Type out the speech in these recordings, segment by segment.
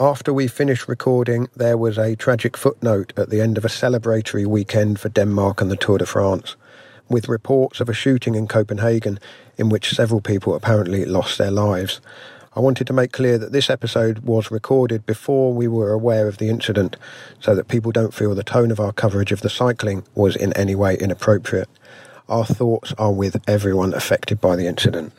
After we finished recording, there was a tragic footnote at the end of a celebratory weekend for Denmark and the Tour de France, with reports of a shooting in Copenhagen in which several people apparently lost their lives. I wanted to make clear that this episode was recorded before we were aware of the incident so that people don't feel the tone of our coverage of the cycling was in any way inappropriate. Our thoughts are with everyone affected by the incident.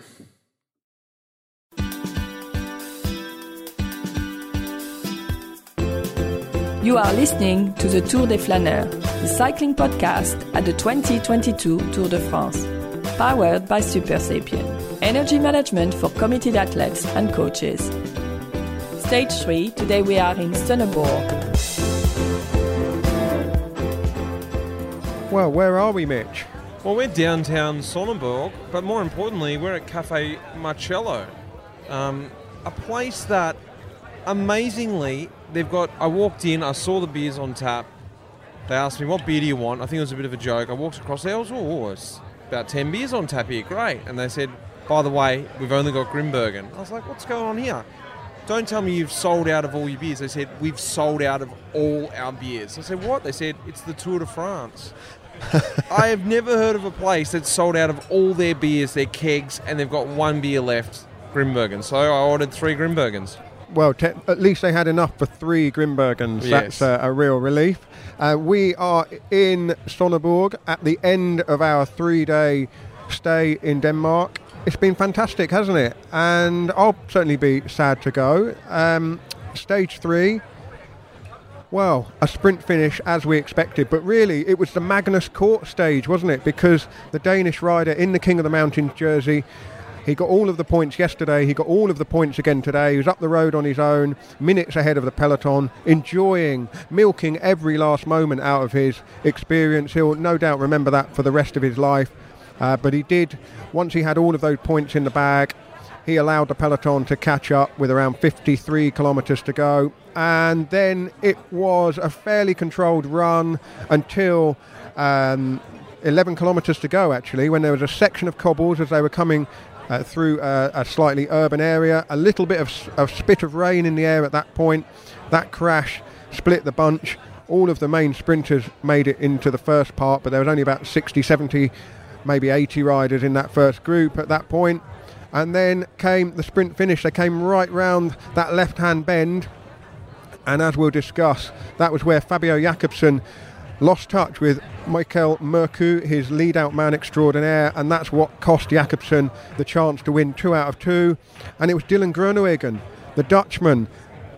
You are listening to the Tour des Flâneurs, the cycling podcast at the 2022 Tour de France, powered by Super Sapien, energy management for committed athletes and coaches. Stage 3, today we are in Sønderborg. Well, where are we, Mitch? Well, we're downtown Sønderborg, but more importantly, we're at Cafe Marcello, um, a place that amazingly they've got. I walked in, I saw the beers on tap. They asked me, "What beer do you want?" I think it was a bit of a joke. I walked across there. I was, oh, "Oh, it's about ten beers on tap here. Great!" And they said, "By the way, we've only got Grimbergen." I was like, "What's going on here?" Don't tell me you've sold out of all your beers. They said, We've sold out of all our beers. I said, What? They said, It's the Tour de France. I have never heard of a place that's sold out of all their beers, their kegs, and they've got one beer left, Grimbergen. So I ordered three Grimbergens. Well, te- at least they had enough for three Grimbergens. Yes. That's uh, a real relief. Uh, we are in Sønderborg at the end of our three day stay in Denmark. It's been fantastic, hasn't it? And I'll certainly be sad to go. Um, stage three, well, a sprint finish as we expected, but really it was the Magnus Cort stage, wasn't it? Because the Danish rider in the King of the Mountains jersey, he got all of the points yesterday, he got all of the points again today. He was up the road on his own, minutes ahead of the peloton, enjoying, milking every last moment out of his experience. He'll no doubt remember that for the rest of his life. Uh, but he did, once he had all of those points in the bag, he allowed the peloton to catch up with around 53 kilometres to go. And then it was a fairly controlled run until um, 11 kilometres to go, actually, when there was a section of cobbles as they were coming uh, through a, a slightly urban area. A little bit of, of spit of rain in the air at that point. That crash split the bunch. All of the main sprinters made it into the first part, but there was only about 60, 70, maybe 80 riders in that first group at that point. And then came the sprint finish. They came right round that left hand bend. And as we'll discuss, that was where Fabio Jakobsen lost touch with Michael Mørkøv, his lead out man extraordinaire, and that's what cost Jakobsen the chance to win two out of two. And it was Dylan Groenewegen, the Dutchman,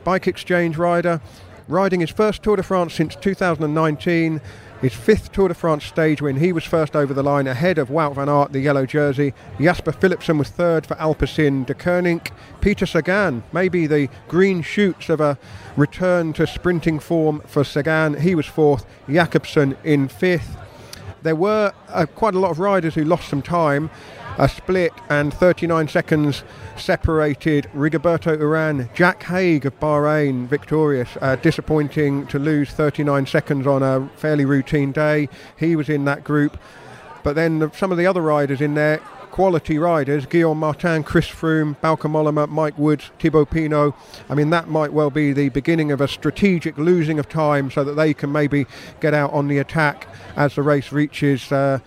bike exchange rider, riding his first Tour de France since 2019. His fifth Tour de France stage win. He was first over the line ahead of Wout van Aert, the yellow jersey. Jasper Philipsen was third for Alpecin-Deceuninck. Peter Sagan, maybe the green shoots of a return to sprinting form for Sagan. He was fourth. Jakobsen in fifth. There were uh, quite a lot of riders who lost some time. A split and 39 seconds separated Rigoberto Uran, Jack Haig of Bahrain, victorious. Uh, disappointing to lose 39 seconds on a fairly routine day. He was in that group. But then the, some of the other riders in there, quality riders, Guillaume Martin, Chris Froome, Bauke Mollema, Mike Woods, Thibaut Pinot. I mean, that might well be the beginning of a strategic losing of time so that they can maybe get out on the attack as the race reaches uh,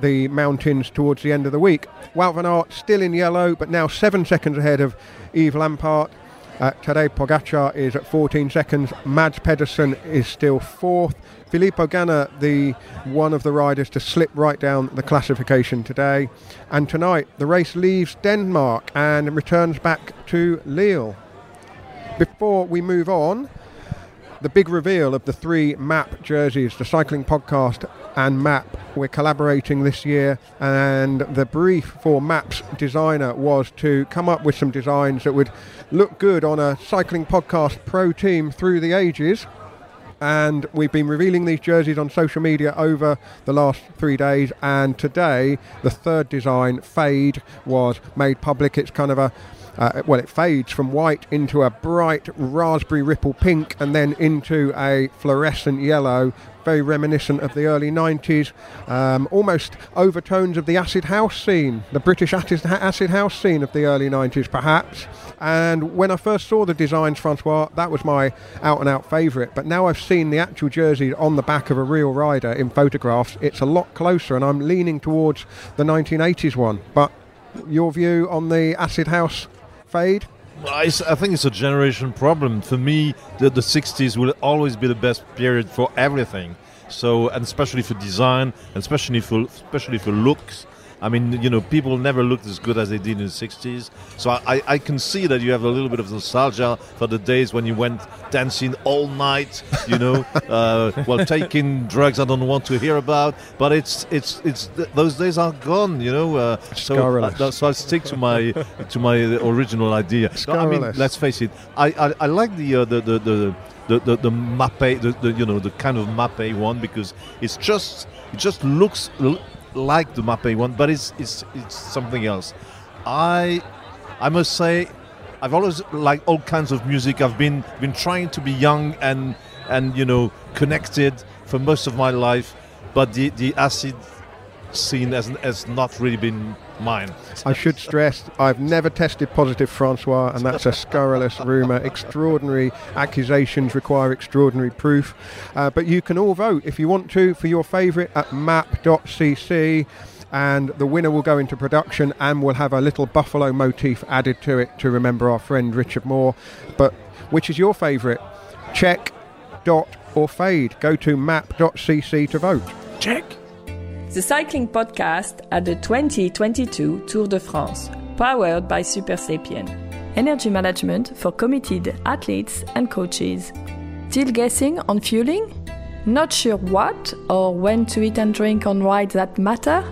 the mountains towards the end of the week. Wout van Aert still in yellow, but now seven seconds ahead of Yves Lampaert. Uh, Tadej Pogacar is at 14 seconds. Mads Pedersen is still fourth. Filippo Ganna, the one of the riders to slip right down the classification today. And tonight, the race leaves Denmark and returns back to Lille. Before we move on, the big reveal of the three MAAP jerseys, the cycling podcast and MAAP. We're collaborating this year, and the brief for MAAP's designer was to come up with some designs that would look good on a cycling podcast pro team through the ages. And we've been revealing these jerseys on social media over the last three days. And today, the third design, Fade, was made public. It's kind of a uh, well, it fades from white into a bright raspberry ripple pink and then into a fluorescent yellow, very reminiscent of the early 90s, um, almost overtones of the acid house scene, the British acid, house scene of the early 90s, perhaps. And when I first saw the designs, Francois, that was my out and out favourite. But now I've seen the actual jersey on the back of a real rider in photographs, it's a lot closer, and I'm leaning towards the 1980s one. But your view on the acid house fade? I, I think it's a generation problem. For me, the, the 60s will always be the best period for everything. So, and especially for design, and especially for especially for looks. I mean, you know, people never looked as good as they did in the 60s. So I, I can see that you have a little bit of nostalgia for the days when you went dancing all night, you know, uh, while taking drugs I don't want to hear about. But it's it's it's th- those days are gone, you know. Uh, so, uh, so I stick to my to my original idea. I mean, let's face it. I I, I like the, uh, the the the the the, the Mapei, the, the you know the kind of Mapei one because it's just it just looks like the Mapei one, but it's it's it's something else. I I must say I've always liked all kinds of music. I've been been trying to be young and and you know connected for most of my life, but the the acid scene has, has not really been mine. I should stress I've never tested positive, Francois, and that's a scurrilous rumour. Extraordinary accusations require extraordinary proof. Uh, but you can all vote if you want to for your favourite at maap.cc. And the winner will go into production and we'll have a little buffalo motif added to it to remember our friend Richard Moore. But which is your favourite? Check, dot, or fade. Go to maap.cc to vote. Check the cycling podcast at the 2022 Tour de France, powered by Supersapien. Energy management for committed athletes and coaches. Still guessing on fueling? Not sure what or when to eat and drink on rides that matter?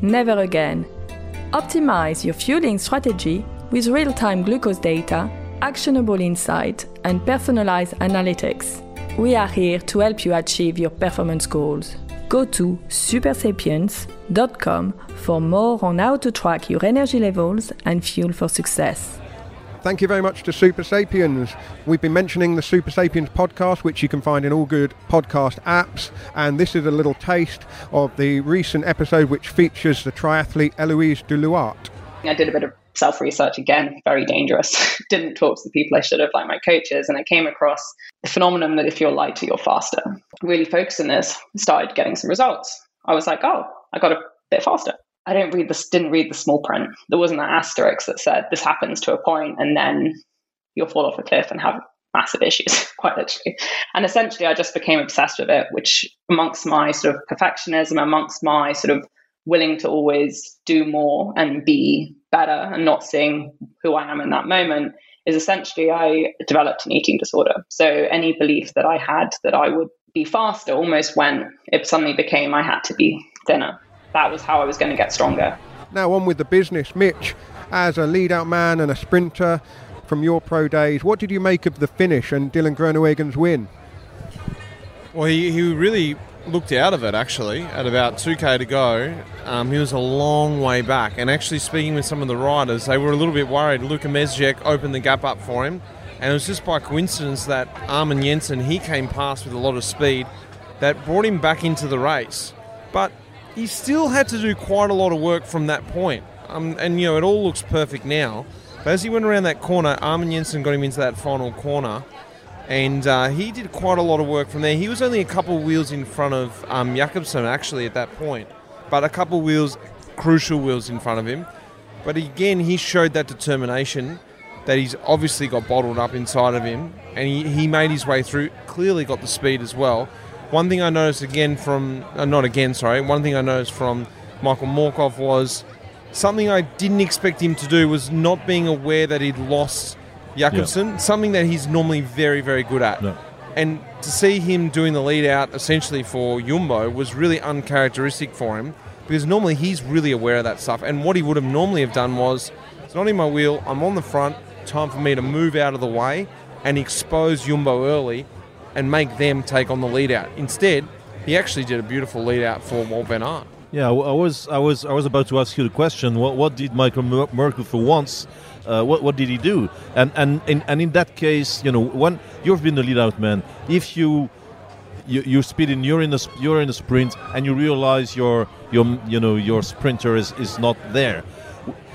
Never again. Optimize your fueling strategy with real time glucose data, actionable insight, and personalized analytics. We are here to help you achieve your performance goals go to supersapiens.com for more on how to track your energy levels and fuel for success. Thank you very much to Supersapiens. We've been mentioning the Supersapiens podcast, which you can find in all good podcast apps. And this is a little taste of the recent episode, which features the triathlete Eloise du Luart. I did a bit of self research again, very dangerous. Didn't talk to the people I should have, like my coaches, and I came across the phenomenon that if you're lighter, you're faster. Really focusing this, started getting some results. I was like, oh, I got a bit faster. I didn't read this, didn't read the small print. There wasn't an asterisk that said this happens to a point and then you'll fall off a cliff and have massive issues, quite literally. And essentially, I just became obsessed with it, which amongst my sort of perfectionism, amongst my sort of willing to always do more and be better and not seeing who I am in that moment is essentially I developed an eating disorder. So any belief that I had that I would be faster almost went, it suddenly became I had to be thinner. That was how I was going to get stronger. Now on with the business, Mitch. As a lead out man and a sprinter from your pro days, what did you make of the finish and Dylan Groenewegen's win? Well, he, he really looked out of it actually at about 2k to go. Um, he was a long way back, and actually speaking with some of the riders, they were a little bit worried. Luka Mezgec opened the gap up for him, and it was just by coincidence that Amund Jansen he came past with a lot of speed that brought him back into the race. But he still had to do quite a lot of work from that point. Um, and you know it all looks perfect now. But as he went around that corner, Amund Jansen got him into that final corner and uh, he did quite a lot of work from there. He was only a couple of wheels in front of um, Jakobsen actually at that point, but a couple of wheels, crucial wheels in front of him. But again, he showed that determination that he's obviously got bottled up inside of him, and he, he made his way through. Clearly, got the speed as well. One thing I noticed again from, uh, not again, sorry, one thing I noticed from Michael Morkov was something I didn't expect him to do was not being aware that he'd lost Jakobsen, yeah. something that he's normally very, very good at. No. And to see him doing the lead out essentially for Jumbo was really uncharacteristic for him because normally he's really aware of that stuff. And what he would have normally have done was, it's not in my wheel, I'm on the front, time for me to move out of the way and expose Jumbo early and make them take on the lead out. Instead, he actually did a beautiful lead out for Wout Van Aert. Yeah, I I was, I was, I was about to ask you the question. What, what did Michael Mørkøv for once? Uh, what, what did he do? And and in, and in that case, you know, when you've been the lead-out man, if you you, you're speeding, you're in a you're in a sprint, and you realize your your you know your sprinter is, is not there,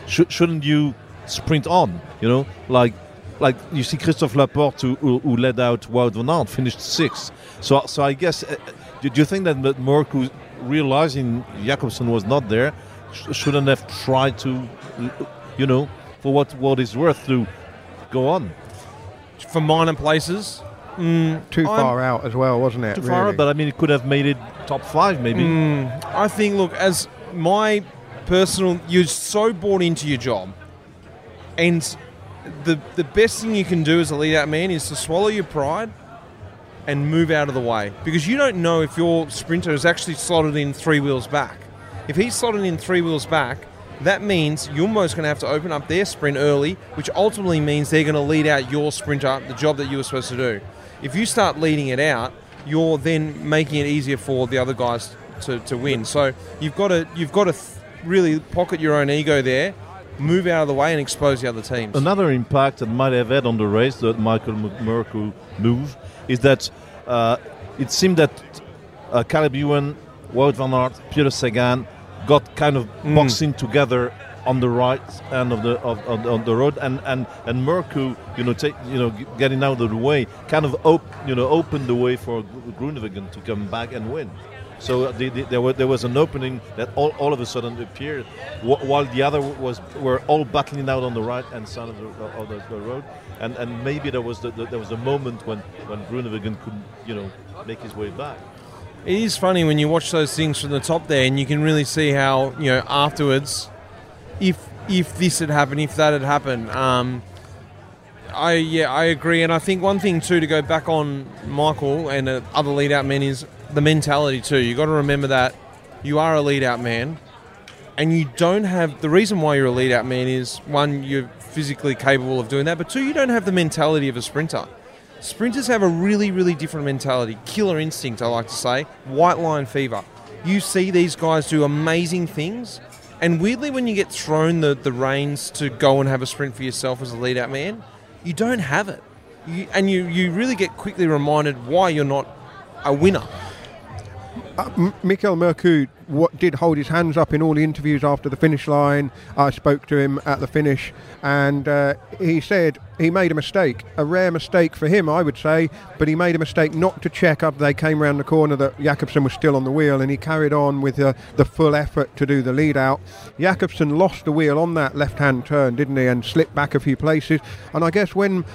Sh- shouldn't you sprint on? You know, like like you see Christophe Laporte who, who, who led out Wout van Aert finished sixth. So so I guess uh, do, you think that that Mørkøv realizing Jakobsen was not there sh- shouldn't have tried to you know for what what is worth to go on For minor places, mm, Too I'm- far out as well, wasn't it? too far, really? but I mean it could have made it top five maybe. Mm, I think, look, as my personal, you're so bought into your job, and the the best thing you can do as a lead out man is to swallow your pride and move out of the way because you don't know if your sprinter is actually slotted in three wheels back. If he's slotted in three wheels back, that means you're almost going to have to open up their sprint early, which ultimately means they're going to lead out your sprinter, the job that you were supposed to do. If you start leading it out, you're then making it easier for the other guys to, to win. So you've got to you've got to th- really pocket your own ego there, move out of the way, and expose the other teams. Another impact that might have had on the race, that Michael Mørkøv move, is that uh, it seemed that uh, Caleb Ewan, Wout van Aert, Peter Sagan got kind of mm. boxing together on the right end of the of, of, of the road, and and and Mørkøv, you know, take you know, getting out of the way, kind of op- you know, opened the way for Gru- Groenewegen to come back and win. So uh, the, the, there, were, there was an opening that all, all of a sudden appeared, wh- while the other was were all battling out on the right hand side of the, of the, the road, and, and maybe there was the, the, there was a moment when when Groenewegen could you know make his way back. It is funny when you watch those things from the top there, and you can really see how you know afterwards, if if this had happened, if that had happened. Um, I yeah, I agree, and I think one thing too to go back on Michael and uh, other lead out men is the mentality too. You got to remember that you are a lead out man, and you don't have the reason why you're a lead out man is one you're physically capable of doing that, but two you don't have the mentality of a sprinter. Sprinters have a really, really different mentality. Killer instinct, I like to say. White line fever. You see these guys do amazing things, and weirdly, when you get thrown the, the reins to go and have a sprint for yourself as a lead out man, you don't have it. You, and you, you really get quickly reminded why you're not a winner. Michael Mørkøv what did hold his hands up in all the interviews after the finish line. I spoke to him at the finish, and uh, he said he made a mistake, a rare mistake for him, I would say. But he made a mistake not to check up. They came round the corner that Jakobsen was still on the wheel, and he carried on with uh, the full effort to do the lead out. Jakobsen lost the wheel on that left-hand turn, didn't he, and slipped back a few places. And I guess when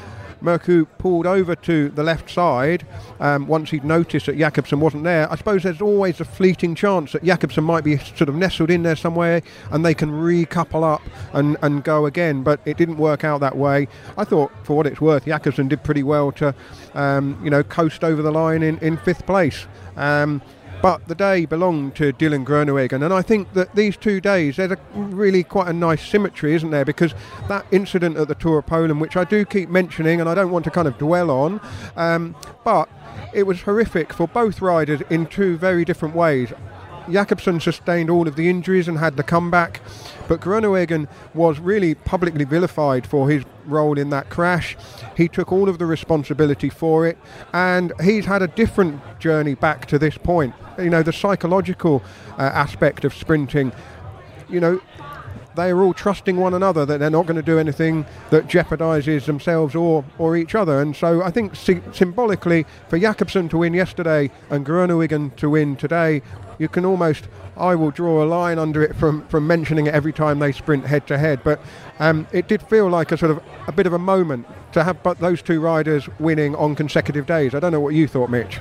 Mørkøv pulled over to the left side um, once he'd noticed that Jakobsen wasn't there. I suppose there's always a fleeting chance that Jakobsen might be sort of nestled in there somewhere and they can recouple up and, and go again, but it didn't work out that way. I thought, for what it's worth, Jakobsen did pretty well to, um, you know, coast over the line in, in fifth place. Um, but the day belonged to Dylan Groenewegen, and I think that these two days there's a really quite a nice symmetry, isn't there? Because that incident at the Tour of Poland, which I do keep mentioning, and I don't want to kind of dwell on, um, but it was horrific for both riders in two very different ways. Jakobsen sustained all of the injuries and had the comeback, but Groenewegen was really publicly vilified for his role in that crash. He took all of the responsibility for it, and he's had a different journey back to this point. You know, the psychological uh, aspect of sprinting, you know, they are all trusting one another that they're not going to do anything that jeopardises themselves or, or each other. And so I think sy- symbolically, for Jakobsen to win yesterday and Groenewegen to win today, you can almost, I will draw a line under it from, from mentioning it every time they sprint head to head. But um, it did feel like a sort of a bit of a moment to have but those two riders winning on consecutive days. I don't know what you thought, Mitch.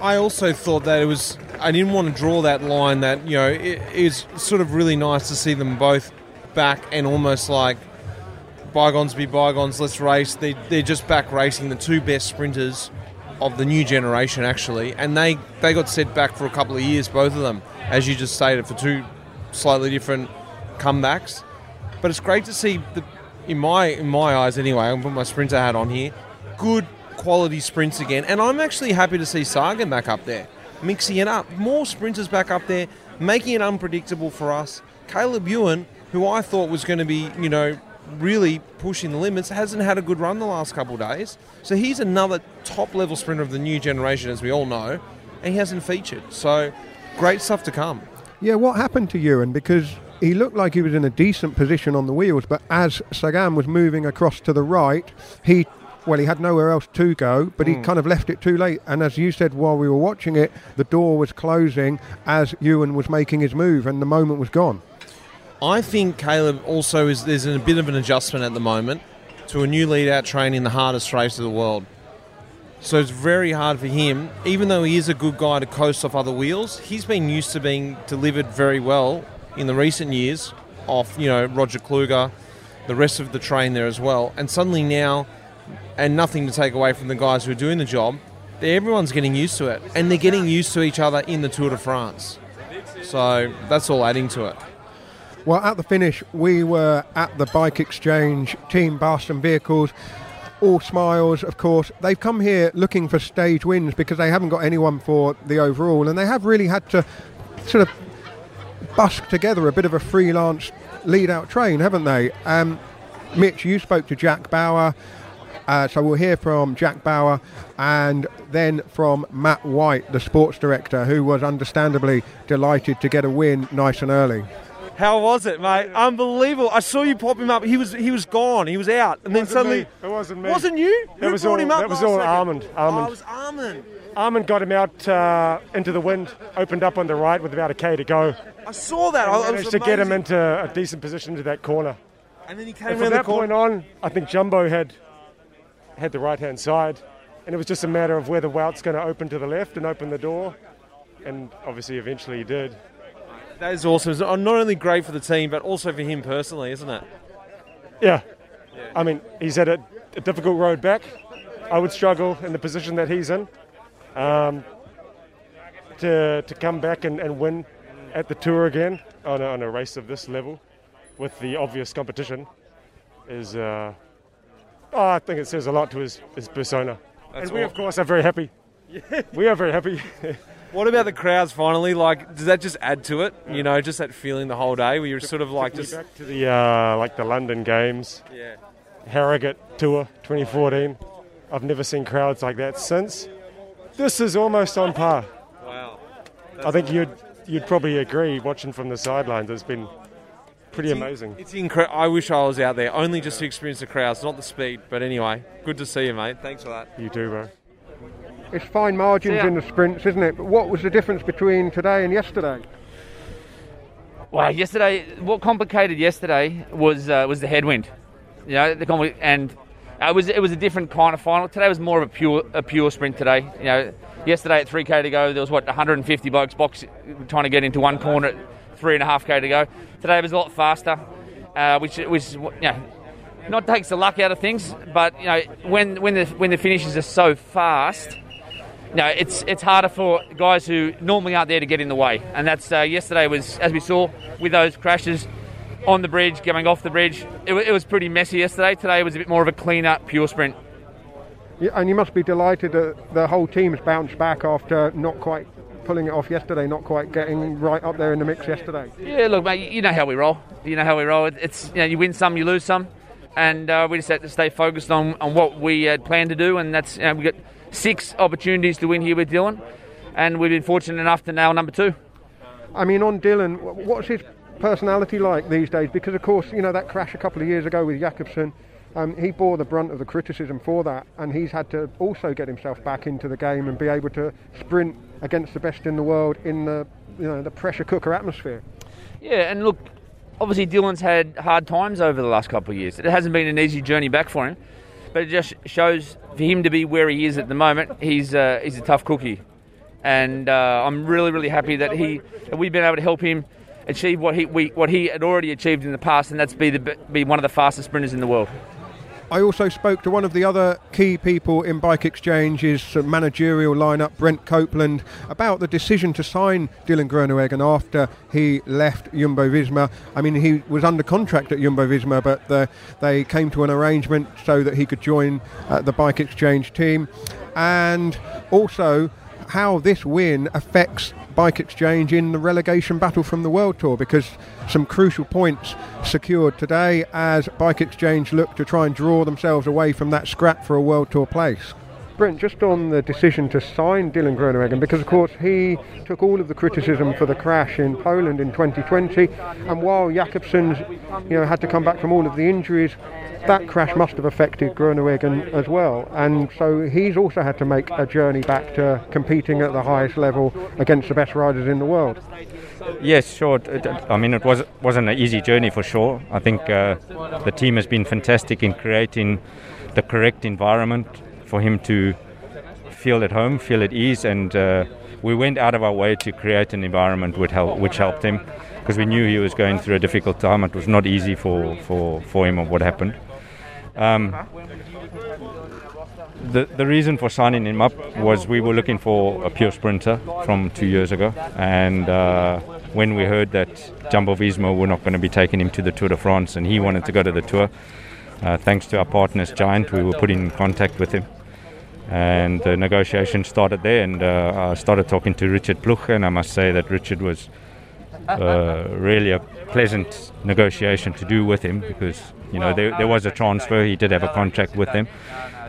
I also thought that it was. I didn't want to draw that line. That you know, it is sort of really nice to see them both back and almost like bygones be bygones. Let's race. They they're just back racing the two best sprinters of the new generation actually, and they they got set back for a couple of years, both of them, as you just stated, for two slightly different comebacks. But it's great to see the, in my in my eyes anyway. I'm put my sprinter hat on here. Good quality sprints again, and I'm actually happy to see Sagan back up there. mixing it up. More sprinters back up there, making it unpredictable for us. Caleb Ewan, who I thought was going to be, you know, really pushing the limits, hasn't had a good run the last couple of days. So he's another top level sprinter of the new generation, as we all know, and he hasn't featured. So great stuff to come. Yeah, what happened to Ewan? Because he looked like he was in a decent position on the wheels, but as Sagan was moving across to the right, he well, he had nowhere else to go, but he hmm. kind of left it too late. And as you said while we were watching it, the door was closing as Ewan was making his move, and the moment was gone. I think Caleb also is there's a bit of an adjustment at the moment to a new lead out train in the hardest race of the world. So it's very hard for him, even though he is a good guy to coast off other wheels. He's been used to being delivered very well in the recent years off, you know, Roger Kluge, the rest of the train there as well. And suddenly now, and nothing to take away from the guys who are doing the job, everyone's getting used to it, and they're getting used to each other in the Tour de France. So that's all adding to it. Well, at the finish, we were at the Bike Exchange Team Boston Vehicles. All smiles, of course. They've come here looking for stage wins because they haven't got anyone for the overall, and they have really had to sort of busk together a bit of a freelance lead out train, haven't they? Um, Mitch, you spoke to Jack Bauer. Uh, so we'll hear from Jack Bauer and then from Matt White, the sports director, who was understandably delighted to get a win nice and early. How was it, mate? Unbelievable! I saw you pop him up. He was he was gone. He was out, and then wasn't suddenly me. It wasn't me. Wasn't you? That Who was brought all- him up? that was all? Armand. Armand. Oh, it was Armand. Armand got him out uh, into the wind, opened up on the right with about a K to go. I saw that. I, Managed to get him into a decent position to that corner. And then he came And from the that point on, I think Jumbo had had the right hand side, and it was just a matter of whether Wout's going to open to the left and open the door, and obviously eventually he did. That is awesome. It's not only great for the team, but also for him personally, isn't it? Yeah. I mean, he's had a, a difficult road back. I would struggle in the position that he's in. Um, to, to come back and, and win at the tour again on a, on a race of this level with the obvious competition is, uh, oh, I think it says a lot to his, his persona. and we, of course, are very happy. we are very happy. What about the crowds finally? Like, does that just add to it? You know, just that feeling the whole day where you're sort of like just. back to the uh, like the London Games, Yeah. Harrogate Tour 2014. I've never seen crowds like that since. This is almost on par. Wow. I think you'd you'd probably agree. Watching from the sidelines, it's been pretty amazing. It's incredible. I wish I was out there only just to experience the crowds, not the speed. But anyway, good to see you, mate. Thanks for that. You too, bro. It's fine margins Yeah. in the sprints, isn't it? But what was the difference between today and yesterday? Well, yesterday, what complicated yesterday was uh, was the headwind. You know, the compli- and it was it was a different kind of final. Today was more of a pure a pure sprint. Today, you know, yesterday at 3k to go, there was what 150 blokes box trying to get into one corner at three and a half k to go. Today it was a lot faster, uh, which which you know, not takes the luck out of things, but you know, when when the when the finishes are so fast. No, it's it's harder for guys who normally aren't there to get in the way, and that's uh, yesterday was as we saw with those crashes on the bridge, going off the bridge. It, it was pretty messy yesterday. Today was a bit more of a cleaner, pure sprint. Yeah, and you must be delighted that the whole team's bounced back after not quite pulling it off yesterday, not quite getting right up there in the mix yesterday. Yeah, look, mate, you know how we roll. You know how we roll. It's you know you win some, you lose some, and uh, we just had to stay focused on, on what we had planned to do, and that's you know, we got six opportunities to win here with Dylan, and we've been fortunate enough to nail number two. I mean, on Dylan, what's his personality like these days? Because, of course, you know, that crash a couple of years ago with Jakobsen, um, he bore the brunt of the criticism for that, and he's had to also get himself back into the game and be able to sprint against the best in the world in the, you know, the pressure cooker atmosphere. Yeah, and look, obviously Dylan's had hard times over the last couple of years. It hasn't been an easy journey back for him, but it just shows for him to be where he is at the moment. He's uh, he's a tough cookie, and uh, I'm really really happy that he that we've been able to help him achieve what he we, what he had already achieved in the past, and that's be the be one of the fastest sprinters in the world. I also spoke to one of the other key people in Bike Exchange's managerial lineup, Brent Copeland, about the decision to sign Dylan Groenewegen after he left Jumbo Visma. I mean, he was under contract at Jumbo Visma, but the, they came to an arrangement so that he could join uh, the Bike Exchange team. And also, how this win affects Bike Exchange in the relegation battle from the World Tour because some crucial points secured today as Bike Exchange look to try and draw themselves away from that scrap for a World Tour place. Brent, just on the decision to sign Dylan Groenewegen, because of course he took all of the criticism for the crash in Poland in 2020, and while Jakobsen's, you know, had to come back from all of the injuries, that crash must have affected Groenewegen as well, and so he's also had to make a journey back to competing at the highest level against the best riders in the world. Yes, sure. I mean, it was wasn't an easy journey for sure. I think uh, the team has been fantastic in creating the correct environment for him to feel at home, feel at ease, and uh, we went out of our way to create an environment which, help, which helped him because we knew he was going through a difficult time. It was not easy for, for, for him of what happened. Um, the, the reason for signing him up was we were looking for a pure sprinter from two years ago, and uh, when we heard that Jumbo Visma were not going to be taking him to the Tour de France and he wanted to go to the Tour, uh, thanks to our partners Giant, we were put in contact with him and the negotiation started there. And uh, I started talking to Richard Plugge, and I must say that Richard was uh, really a pleasant negotiation to do with him because you know there, there was a transfer. He did have a contract with them.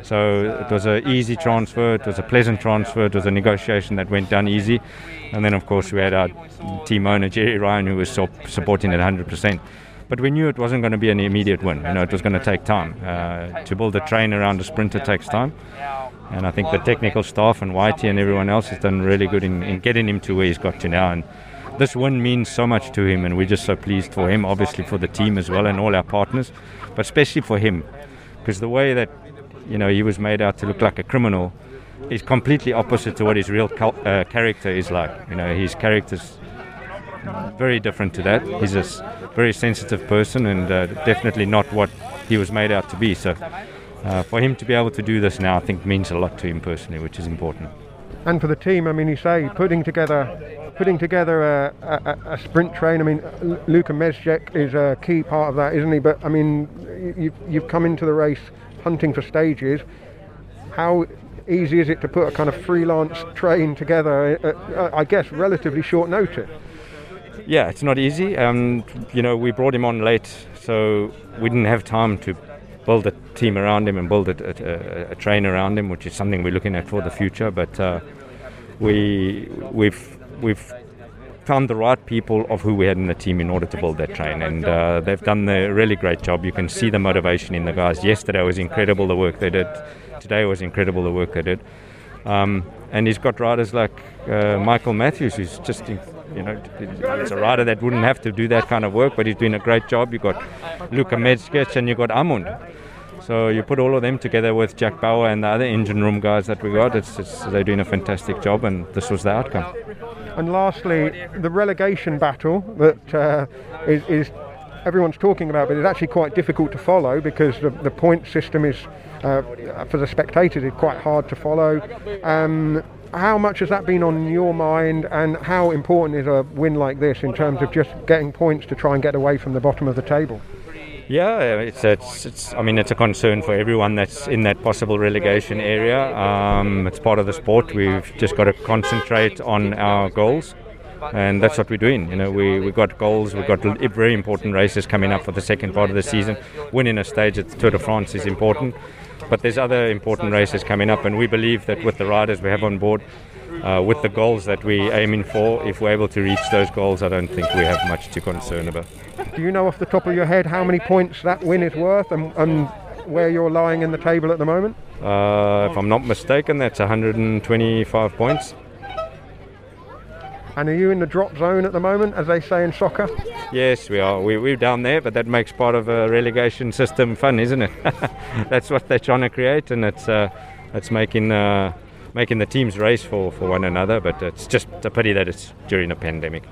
So it was an easy transfer, it was a pleasant transfer, it was a negotiation that went down easy. And then, of course, we had our team owner, Gerry Ryan, who was so supporting it 100%. But we knew it wasn't going to be an immediate win. You know, it was going to take time. Uh, to build a train around a sprinter takes time. And I think the technical staff and Whitey and everyone else has done really good in, in getting him to where he's got to now. And this win means so much to him, and we're just so pleased for him, obviously for the team as well and all our partners, but especially for him, because the way that you know he was made out to look like a criminal is completely opposite to what his real uh, character is like. You know, his character's very different to that. He's a very sensitive person, and uh, definitely not what he was made out to be. So uh, for him to be able to do this now, I think means a lot to him personally, which is important. And for the team, I mean, you say putting together putting together a, a, a sprint train. I mean, Luka Mezgec is a key part of that, isn't he? But I mean, you've, you've come into the race hunting for stages. How easy is it to put a kind of freelance train together? At, I guess relatively short notice. Yeah, it's not easy. Um, you know, we brought him on late, so we didn't have time to build a team around him and build a, a, a, train around him, which is something we're looking at for the future. But uh, we we've we've found the right people of who we had in the team in order to build that train, and uh, they've done a really great job. You can see the motivation in the guys. Yesterday was incredible the work they did. Today was incredible the work they did. Um, and he's got riders like uh, Michael Matthews, who's just you know, he's a rider that wouldn't have to do that kind of work, but he's doing a great job. You've got Luka Mezgec and you've got Amund. So you put all of them together with Jack Bauer and the other engine room guys that we got, it's, it's, they're doing a fantastic job, and this was the outcome. And lastly, the relegation battle that uh, is, is everyone's talking about, but it's actually quite difficult to follow because the, the point system is, uh, for the spectators, is quite hard to follow. Um, how much has that been on your mind, and how important is a win like this in terms of just getting points to try and get away from the bottom of the table? Yeah, it's, it's, it's I mean it's a concern for everyone that's in that possible relegation area. Um, it's part of the sport. We've just got to concentrate on our goals, and that's what we're doing. You know, we we got goals. We've got very important races coming up for the second part of the season. Winning a stage at the Tour de France is important. But there's other important races coming up, and we believe that with the riders we have on board, uh, with the goals that we're aiming for, if we're able to reach those goals, I don't think we have much to concern about. Do you know off the top of your head how many points that win is worth and, and where you're lying in the table at the moment? Uh, if I'm not mistaken, that's 125 points. And are you in the drop zone at the moment, as they say in soccer? Yes, we are. We, we're down there, but that makes part of a relegation system fun, isn't it? That's what they're trying to create, and it's uh, it's making uh, making the teams race for, for one another. But it's just a pity that it's during a pandemic.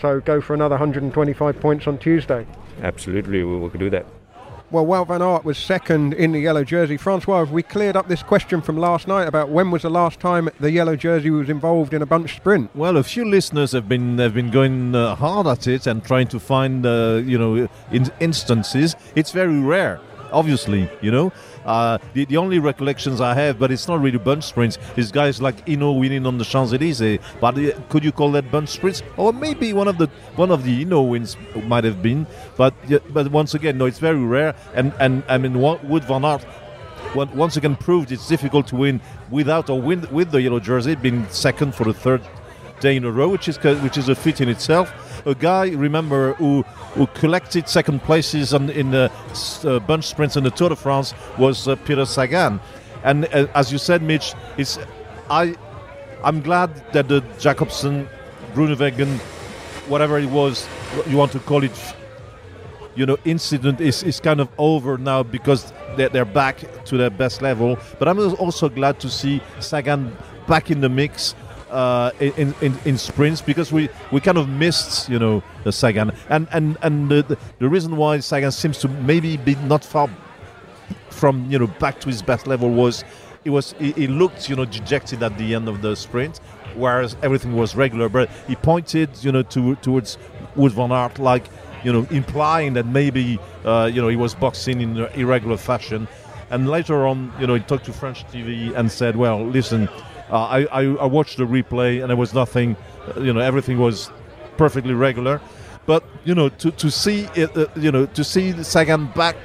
So go for another 125 points on Tuesday. Absolutely, we will do that. Well, Wout van Aert was second in the yellow jersey. Francois, we cleared up this question from last night about when was the last time the yellow jersey was involved in a bunch sprint? Well, a few listeners have been have been going uh, hard at it and trying to find uh, you know in- instances. It's very rare. obviously, you know. Uh, the, the only recollections I have, but it's not really bunch sprints, is guys like Hinault winning on the Champs Elysees. But uh, could you call that bunch sprints? Or maybe one of the one of the Hinault wins might have been. But yeah, but once again, no, it's very rare. And and I mean, Wout van Aert once again proved it's difficult to win without or win with the yellow jersey, being second for the third day in a row, which is which is a feat in itself. A guy, remember, who who collected second places on, in the uh, bunch sprints in the Tour de France was uh, Peter Sagan, and uh, as you said, Mitch, it's I I'm glad that the Jakobsen, Groenewegen, whatever it was you want to call it, you know, incident is, is kind of over now because they're, they're back to their best level. But I'm also glad to see Sagan back in the mix uh, in, in, in sprints because we, we kind of missed, you know, the Sagan. And, and, and the, the, reason why Sagan seems to maybe be not far from, you know, back to his best level was he was he, he looked, you know, dejected at the end of the sprint, whereas everything was regular. But he pointed, you know, to, towards Wout van Aert like you know, implying that maybe uh, you know he was boxing in irregular fashion. And later on, you know, he talked to French TV and said, "Well, listen, uh, I, I I watched the replay and there was nothing, uh, you know, everything was perfectly regular." But you know, to to see it, uh, you know, to see Sagan back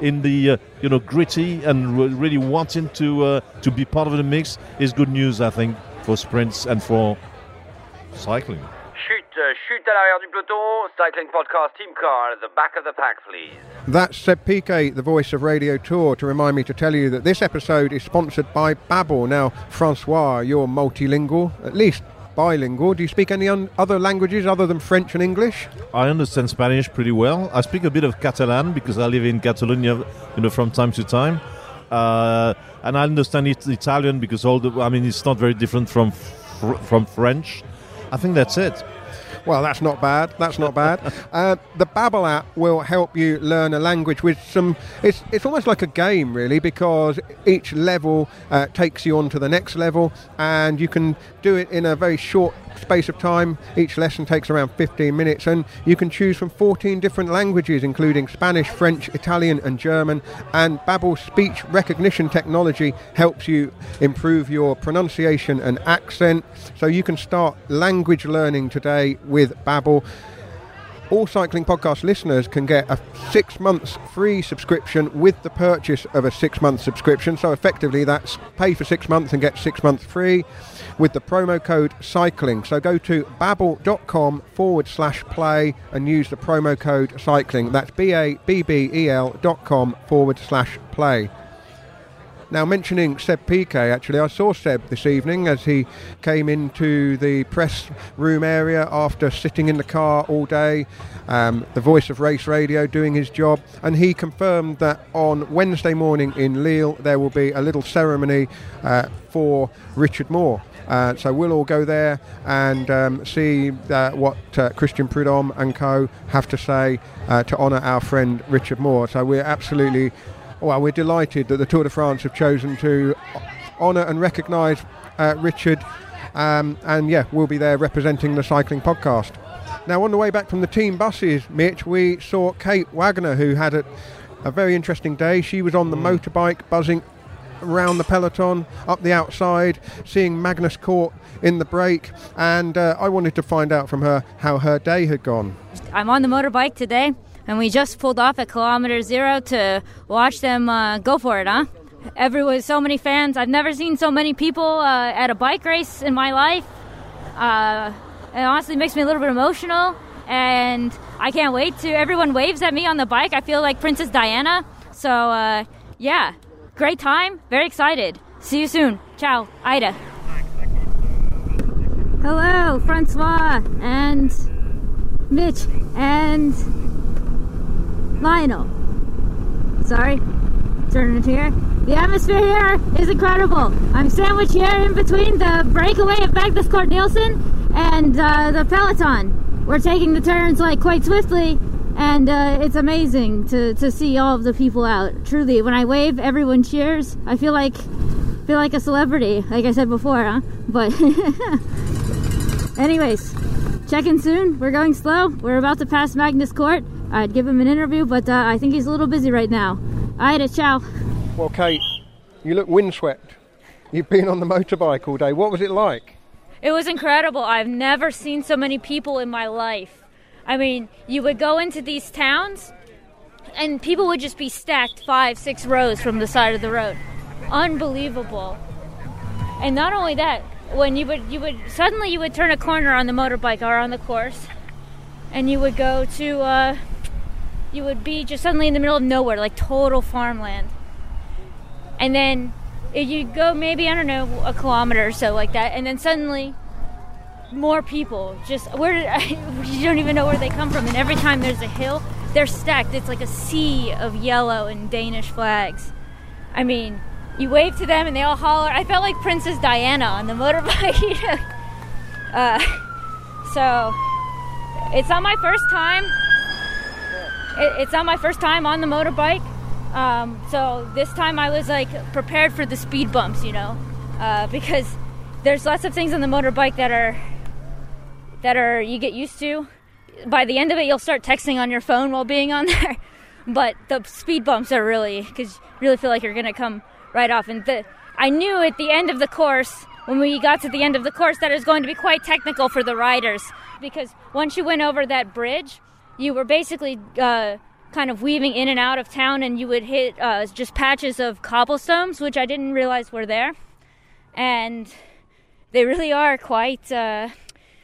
in the uh, you know gritty and re- really wanting to uh, to be part of the mix is good news, I think, for sprints and for cycling. Chute, euh, chute à l'arrière du peloton. Cycling podcast team car at the back of the pack, please. That's Seb Piquet, the voice of Radio Tour, to remind me to tell you that this episode is sponsored by Babbel. Now, Francois, you're multilingual, at least bilingual. Do you speak any un- other languages other than French and English? I understand Spanish pretty well. I speak a bit of Catalan because I live in Catalonia, you know, from time to time. Uh, and I understand it, Italian because all the, I mean, it's not very different from fr- from French. I think that's it. Well, that's not bad. That's not bad. uh, the Babbel app will help you learn a language with some. It's it's almost like a game, really, because each level uh, takes you on to the next level, and you can do it in a very short space of time. Each lesson takes around 15 minutes, and you can choose from 14 different languages, including Spanish, French, Italian, and German. And Babbel's speech recognition technology helps you improve your pronunciation and accent, so you can start language learning today with Babbel. All cycling podcast listeners can get a six months free subscription with the purchase of a six month subscription. So effectively, that's pay for six months and get six months free with the promo code cycling. So go to babbel.com forward slash play and use the promo code cycling. That's B A B B E L dot com forward slash play. Now, mentioning Seb Piquet, actually, I saw Seb this evening as he came into the press room area after sitting in the car all day, um, the voice of race radio doing his job, and he confirmed that on Wednesday morning in Lille there will be a little ceremony uh, for Richard Moore. Uh, so we'll all go there and um, see uh, what uh, Christian Prudhomme and co have to say uh, to honour our friend Richard Moore. So we're absolutely well, we're delighted that the Tour de France have chosen to honour and recognise uh, Richard. Um, and yeah, we'll be there representing the cycling podcast. Now, on the way back from the team buses, Mitch, we saw Kate Wagner, who had a, a very interesting day. She was on the motorbike buzzing around the peloton, up the outside, seeing Magnus Cort in the break. And uh, I wanted to find out from her how her day had gone. I'm on the motorbike today, and we just pulled off at kilometer zero to watch them uh, go for it, huh? Everyone, so many fans. I've never seen so many people uh, at a bike race in my life. Uh, it honestly makes me a little bit emotional, and I can't wait to. Everyone waves at me on the bike. I feel like Princess Diana. So, uh, yeah, great time. Very excited. See you soon. Ciao, Ida. Hello, Francois and Mitch and Lionel. Sorry, turning here. The atmosphere here is incredible. I'm sandwiched here in between the breakaway of Magnus Cort Nielsen and uh, the peloton. We're taking the turns like quite swiftly, and uh, it's amazing to, to see all of the people out. Truly, when I wave, everyone cheers. I feel like feel like a celebrity, like I said before, huh? But anyways, check in soon. We're going slow. We're about to pass Magnus Cort. I'd give him an interview, but uh, I think he's a little busy right now. Ida, ciao. Well, Kate, you look windswept. You've been on the motorbike all day. What was it like? It was incredible. I've never seen so many people in my life. I mean, you would go into these towns and people would just be stacked five, six rows from the side of the road. Unbelievable. And not only that, when you would you would suddenly you would turn a corner on the motorbike or on the course and you would go to uh, you would be just suddenly in the middle of nowhere, like total farmland. And then you go maybe I don't know a kilometer or so like that, and then suddenly more people just where did I, you don't even know where they come from. And every time there's a hill, they're stacked. It's like a sea of yellow and Danish flags. I mean, you wave to them and they all holler. I felt like Princess Diana on the motorbike. uh, so it's not my first time. It, it's not my first time on the motorbike. Um, so this time I was like prepared for the speed bumps, you know, uh, because there's lots of things on the motorbike that are that are you get used to. By the end of it, you'll start texting on your phone while being on there. but the speed bumps are really because you really feel like you're gonna come right off. And the, I knew at the end of the course, when we got to the end of the course, that it was going to be quite technical for the riders because once you went over that bridge, you were basically uh, kind of weaving in and out of town, and you would hit uh, just patches of cobblestones, which I didn't realize were there, and they really are quite. Uh,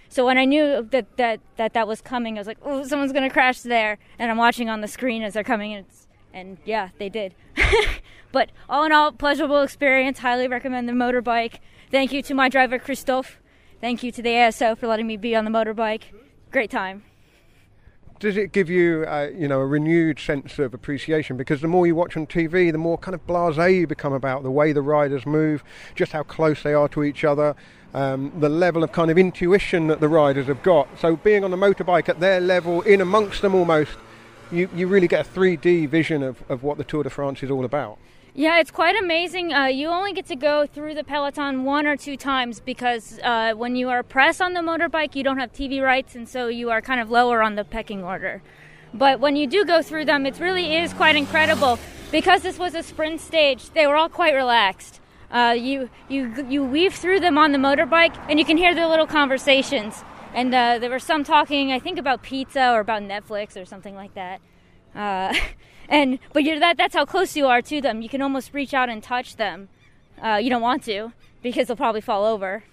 so when I knew that, that that that was coming, I was like, "Oh, someone's gonna crash there!" And I'm watching on the screen as they're coming, and, and yeah, they did. but all in all, pleasurable experience. Highly recommend the motorbike. Thank you to my driver Christophe. Thank you to the ASO for letting me be on the motorbike. Great time does it give you, uh, you know, a renewed sense of appreciation? Because the more you watch on TV, the more kind of blasé you become about the way the riders move, just how close they are to each other, um, the level of kind of intuition that the riders have got. So being on a motorbike at their level, in amongst them almost, you, you really get a 3D vision of, of what the Tour de France is all about. Yeah, it's quite amazing. Uh, you only get to go through the peloton one or two times because uh, when you are press on the motorbike, you don't have TV rights, and so you are kind of lower on the pecking order. But when you do go through them, it really is quite incredible because this was a sprint stage. They were all quite relaxed. Uh, you you you weave through them on the motorbike, and you can hear their little conversations. And uh, there were some talking, I think, about pizza or about Netflix or something like that. And but you're that that's how close you are to them. You can almost reach out and touch them. Uh, you don't want to because they'll probably fall over,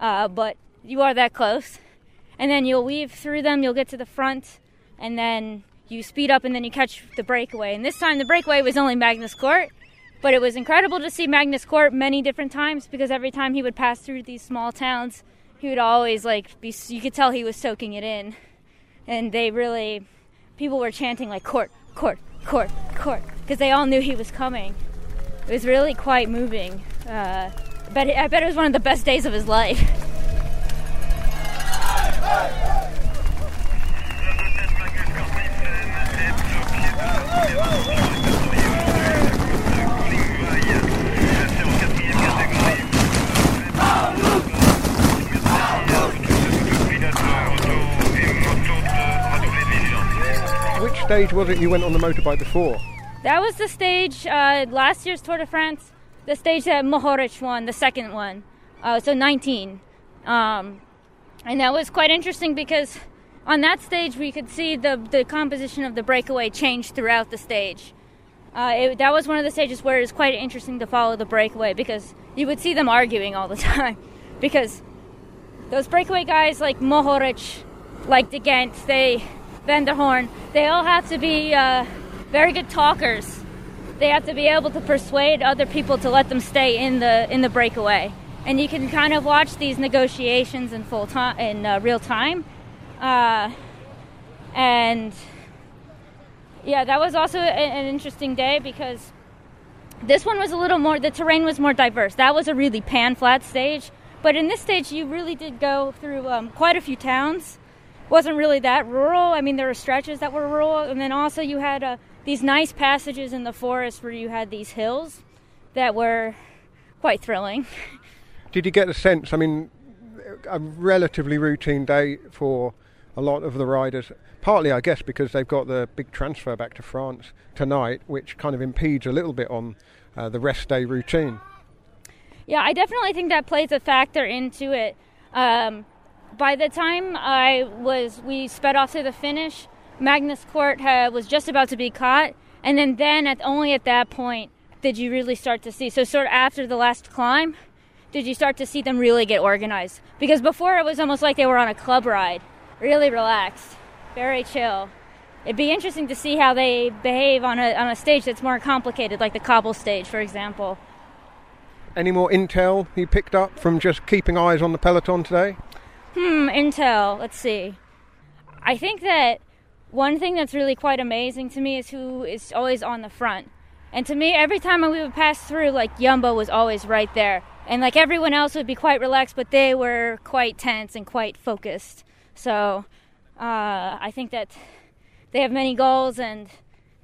uh, but you are that close. And then you'll weave through them. You'll get to the front, and then you speed up, and then you catch the breakaway. And this time the breakaway was only Magnus Cort but it was incredible to see Magnus Cort many different times because every time he would pass through these small towns, he would always like be. You could tell he was soaking it in, and they really people were chanting like court Cort, Cort, court, because they all knew he was coming. It was really quite moving. Uh, but I bet it was one of the best days of his life. stage was it you went on the motorbike before? That was the stage uh, last year's Tour de France, the stage that Mohoric won, the second one. Uh, so 19. Um, and that was quite interesting because on that stage we could see the, the composition of the breakaway change throughout the stage. Uh, it, that was one of the stages where it was quite interesting to follow the breakaway because you would see them arguing all the time. because those breakaway guys like Mohoric, like De they Van der Hoorn, they all have to be uh, very good talkers. They have to be able to persuade other people to let them stay in the in the breakaway. And you can kind of watch these negotiations in full time in uh, real time. Uh, and yeah, that was also an interesting day because this one was a little more. The terrain was more diverse. That was a really pan flat stage, but in this stage, you really did go through um, quite a few towns wasn't really that rural. I mean, there were stretches that were rural, and then also you had uh, these nice passages in the forest where you had these hills that were quite thrilling. Did you get a sense? I mean, a relatively routine day for a lot of the riders, partly, I guess, because they've got the big transfer back to France tonight, which kind of impedes a little bit on uh, the rest day routine. Yeah, I definitely think that plays a factor into it. Um, by the time I was, we sped off to the finish. Magnus Cort uh, was just about to be caught, and then then at only at that point did you really start to see. So sort of after the last climb, did you start to see them really get organized? Because before it was almost like they were on a club ride, really relaxed, very chill. It'd be interesting to see how they behave on a on a stage that's more complicated, like the cobble stage, for example. Any more intel you picked up from just keeping eyes on the peloton today? Hmm, intel. Let's see. I think that one thing that's really quite amazing to me is who is always on the front. And to me, every time we would pass through, like Jumbo was always right there. And like everyone else would be quite relaxed, but they were quite tense and quite focused. So uh, I think that they have many goals and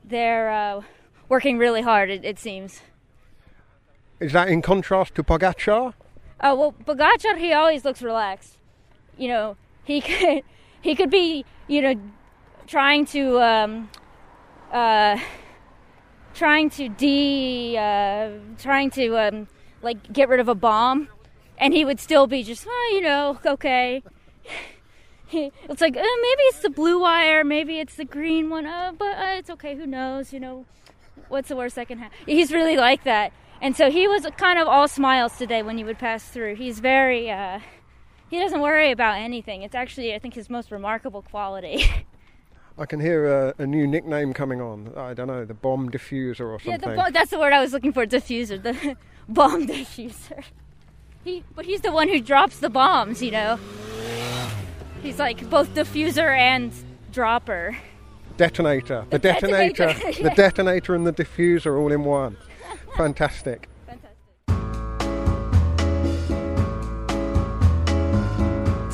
they're uh, working really hard, it, it, seems. Is that in contrast to Pogacar? Uh, well, Pogacar, he always looks relaxed. You know, he could, he could be, you know, trying to um, uh, trying to de uh, trying to um, like get rid of a bomb, and he would still be just oh, you know okay. it's like uh, maybe it's the blue wire, maybe it's the green one, uh, but uh, it's okay. Who knows? You know, what's the worst that can happen? He's really like that, and so he was kind of all smiles today when he would pass through. He's very. He doesn't worry about anything. It's actually, I think, his most remarkable quality. I can hear a, a, new nickname coming on. I don't know, the bomb diffuser or something. Yeah, bo- that's the word I was looking for. Diffuser, the bomb diffuser. He, but he's the one who drops the bombs. You know, he's like both diffuser and dropper. Detonator. The, the detonator. detonator yeah. The detonator and the diffuser all in one. Fantastic.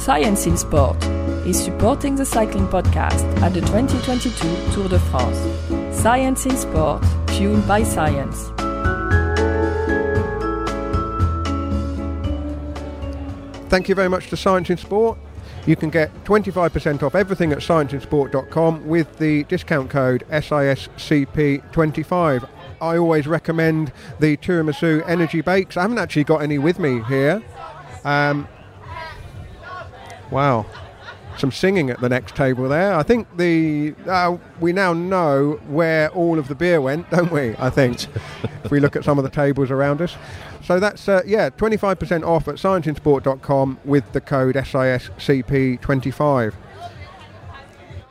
Science in Sport is supporting the cycling podcast at the 2022 Tour de France. Science in Sport, fueled by science. Thank you very much to Science in Sport. You can get 25% off everything at scienceinsport.com with the discount code SISCP25. I always recommend the tiramisu energy bakes. I haven't actually got any with me here. Um, wow some singing at the next table there. I think the uh, we now know where all of the beer went, don't we? I think if we look at some of the tables around us. So that's uh, yeah, 25% off at scienceinsport.com with the code SISCP25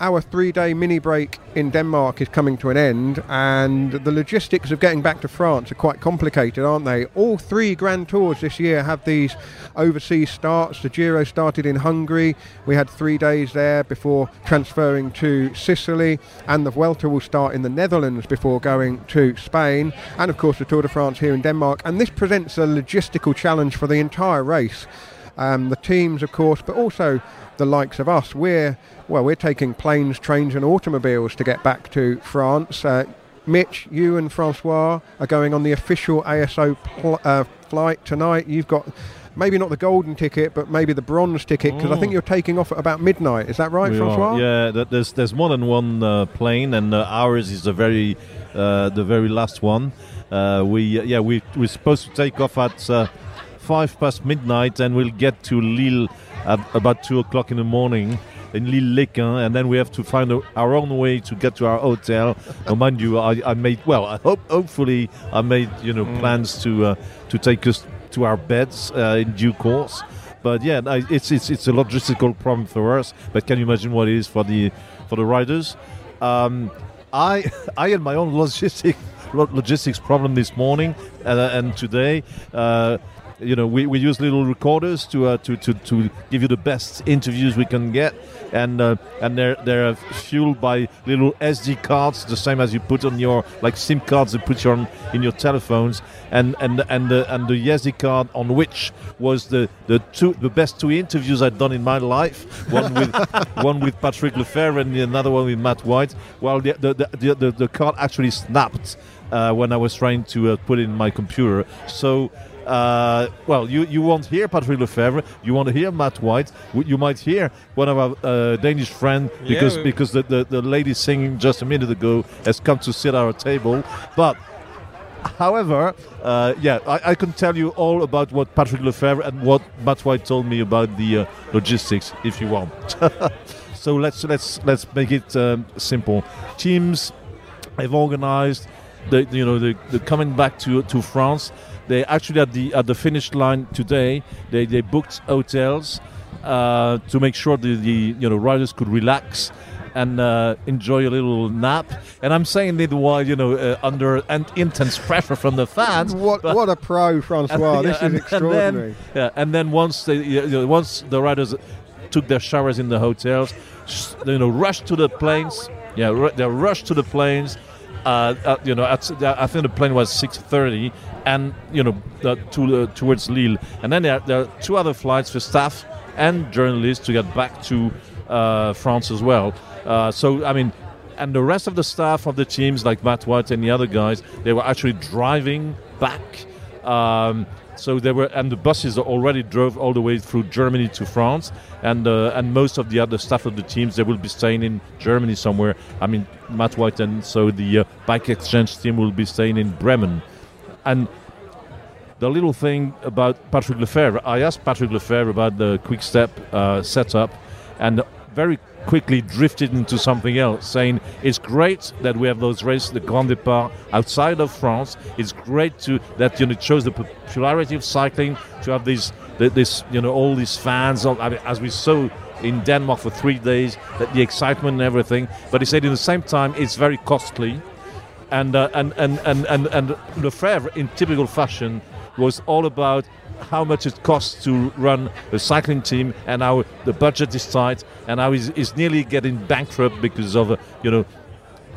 our three day mini break in Denmark is coming to an end, and the logistics of getting back to France are quite complicated, aren't they? All three Grand Tours this year have these overseas starts. The Giro started in Hungary, we had three days there before transferring to Sicily, and the Vuelta will start in the Netherlands before going to Spain, and of course the Tour de France here in Denmark. And this presents a logistical challenge for the entire race. Um, the teams, of course, but also the likes of us. We're well, we're taking planes, trains, and automobiles to get back to France. Uh, Mitch, you and Francois are going on the official ASO pl- uh, flight tonight. You've got maybe not the golden ticket, but maybe the bronze ticket because I think mm. you're taking off at about midnight. Is that right, we Francois? Are. Yeah, there's there's more than one uh, plane, and uh, ours is the very uh, the very last one. Uh, we yeah we we're supposed to take off at uh, five past midnight, and we'll get to Lille at about two o'clock in the morning in Lille Lesquin, and then we have to find a, our own way to get to our hotel. oh, mind you, I, I, made well. I hope, hopefully, I made you know mm. plans to uh, to take us to our beds uh, in due course. But yeah, it's it's it's a logistical problem for us. But can you imagine what it is for the for the riders? Um, I I had my own logistic logistics problem this morning uh, and today. Uh, you know, we, we use little recorders to, uh, to, to, to give you the best interviews we can get, and uh, and they're they're fueled by little SD cards, the same as you put on your like SIM cards you put on in your telephones, and and and the and the SD card on which was the the two the best two interviews I'd done in my life, one with one with Patrick Lefevere and another one with Matt White. Well, the the the, the, the card actually snapped uh, when I was trying to uh, put it in my computer. So. Uh, well, you, you won't hear Patrick Lefevere. You won't hear Matt White. You might hear one of our uh, Danish friends because we- because the, the, the lady singing just a minute ago has come to sit at our table. But However, uh, yeah, I, I can tell you all about what Patrick Lefevere and what Matt White told me about the uh, logistics, if you want. so let's let's let's make it um, simple. Teams have organized the you know the, the coming back to to France. They actually at the at the finish line today. They they booked hotels uh, to make sure the, the you know riders could relax and uh, enjoy a little nap. And I'm saying it while you know uh, under an intense pressure from the fans. What what a pro, Francois! and- this yeah, and- is extraordinary. And then, yeah, and then once they, you know, once the riders took their showers in the hotels, you know, rushed to the planes. Yeah, they rushed to the planes. Uh, uh, you know, at, I think the plane was 6:30, and you know, to, uh, towards Lille. And then there, there are two other flights for staff and journalists to get back to uh, France as well. Uh, so, I mean, and the rest of the staff of the teams, like Matt White and the other guys, they were actually driving back. Um, so they were, and the buses already drove all the way through Germany to France, and uh, and most of the other staff of the teams they will be staying in Germany somewhere. I mean, Matt White and so the uh, bike exchange team will be staying in Bremen, and the little thing about Patrick Lefevere, I asked Patrick Lefevere about the quick step uh, setup, and very quickly drifted into something else, saying it's great that we have those races, the Grand Départ, outside of France. It's great to that you know it shows the popularity of cycling to have these this you know all these fans. all- I mean, as we saw in Denmark for three days, that the excitement and everything. But he said, in the same time, it's very costly and uh, and and and and and Lefevere, in typical fashion, was all about how much it costs to run a cycling team and how the budget is tight and how he's, he's nearly getting bankrupt because of uh, you know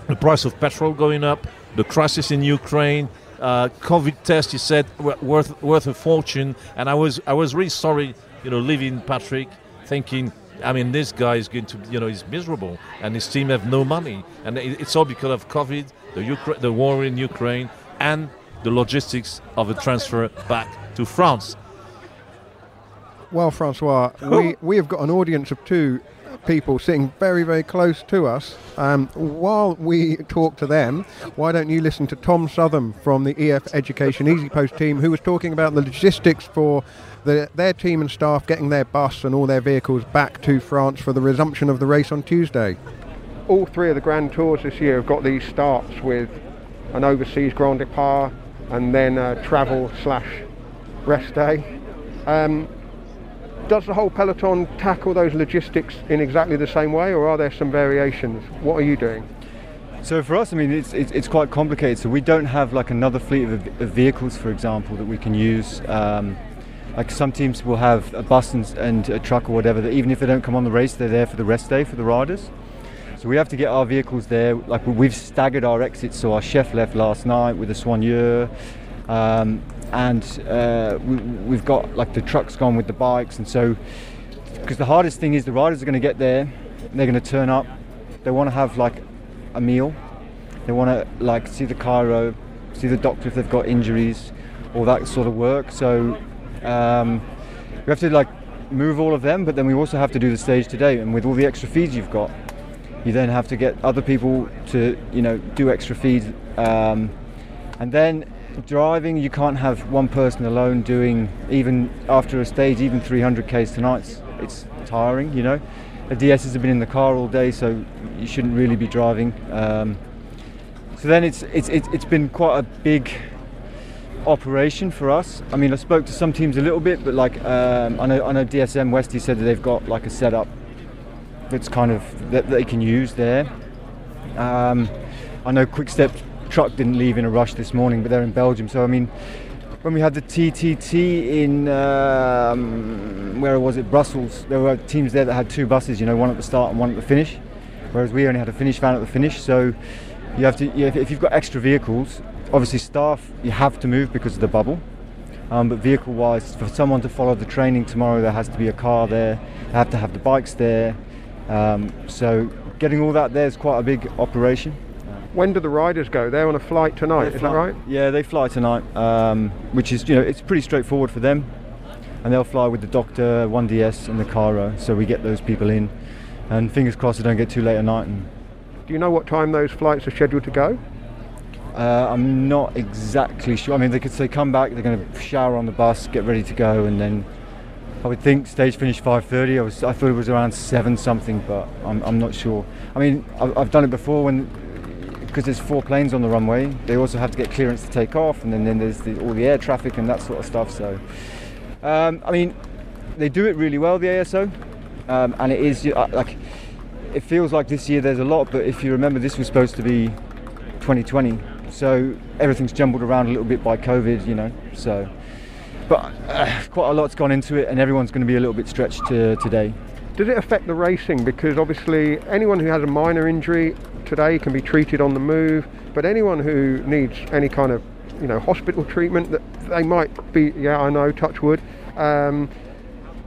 the price of petrol going up, the crisis in Ukraine. Uh, COVID test, he said, worth worth a fortune, and I was I was really sorry, you know, leaving Patrick, thinking, I mean, this guy is going to, you know, he's miserable, and his team have no money, and it's all because of COVID, the Ukra- the war in Ukraine, and the logistics of a transfer back to France. Well, Francois, we, we have got an audience of two people sitting very, very close to us. Um, while we talk to them, why don't you listen to Tom Southam from the EF Education-EasyPost team, who was talking about the logistics for the, their team and staff getting their bus and all their vehicles back to France for the resumption of the race on Tuesday. All three of the Grand Tours this year have got these starts with an overseas Grand Départ and then a travel slash rest day. Um, does the whole peloton tackle those logistics in exactly the same way, or are there some variations? What are you doing? So for us, I mean, it's, it's, it's quite complicated. So we don't have like another fleet of, of vehicles, for example, that we can use. Um, like some teams will have a bus and, and a truck or whatever. That even if they don't come on the race, they're there for the rest day for the riders. So we have to get our vehicles there. Like we've staggered our exits. So our chef left last night with the soigneur. Um, and uh, we, we've got like the trucks gone with the bikes, and so because the hardest thing is the riders are going to get there, they're going to turn up, they want to have like a meal, they want to like see the chiro, see the doctor if they've got injuries, all that sort of work. So um, we have to like move all of them, but then we also have to do the stage today, and with all the extra feeds you've got, you then have to get other people to you know do extra feeds, um, and then driving you can't have one person alone doing even after a stage even 300 k's tonight. It's, tiring you know? The DSs have been in the car all day so you shouldn't really be driving. Um, so then it's, it's it's it's been quite a big operation for us I mean I spoke to some teams a little bit but like um, I know I know DSM Westy said that they've got like a setup that's kind of that they can use there um, I know Quickstep truck didn't leave in a rush this morning, but they're in Belgium. So I mean, when we had the TTT in um, where was it, Brussels, there were teams there that had two buses. You know, one at the start and one at the finish, whereas we only had a finish van at the finish. So you have to, if if you've got extra vehicles, obviously staff you have to move because of the bubble. Um, but vehicle-wise, for someone to follow the training tomorrow, there has to be a car there. They have to have the bikes there. Um, so getting all that there is quite a big operation. when do the riders go? They're on a flight tonight, They is that right? Yeah, they fly tonight, um, which is you know it's pretty straightforward for them, and they'll fly with the doctor, one DS, and the chiro. So we get those people in, and fingers crossed they don't get too late at night. And Do you know what time those flights are scheduled to go? Uh, I'm not exactly sure. I mean, they could say come back, they're going to shower on the bus, get ready to go, and then I would think stage finish 5:30. I was I thought it was around seven something, but I'm, I'm not sure. I mean, I've, I've done it before when because there's four planes on the runway. They also have to get clearance to take off, and then, then there's the, all the air traffic and that sort of stuff. So, um, I mean, they do it really well, the ASO, um, and it is uh, like it feels like this year there's a lot. But if you remember, this was supposed to be 2020, so everything's jumbled around a little bit by COVID, you know. So, but uh, quite a lot's gone into it, and everyone's going to be a little bit stretched uh, today. Did it affect the racing? Because obviously, anyone who has a minor injury today can be treated on the move, but anyone who needs any kind of, you know, hospital treatment, that they might be, yeah, I know, touch wood, um,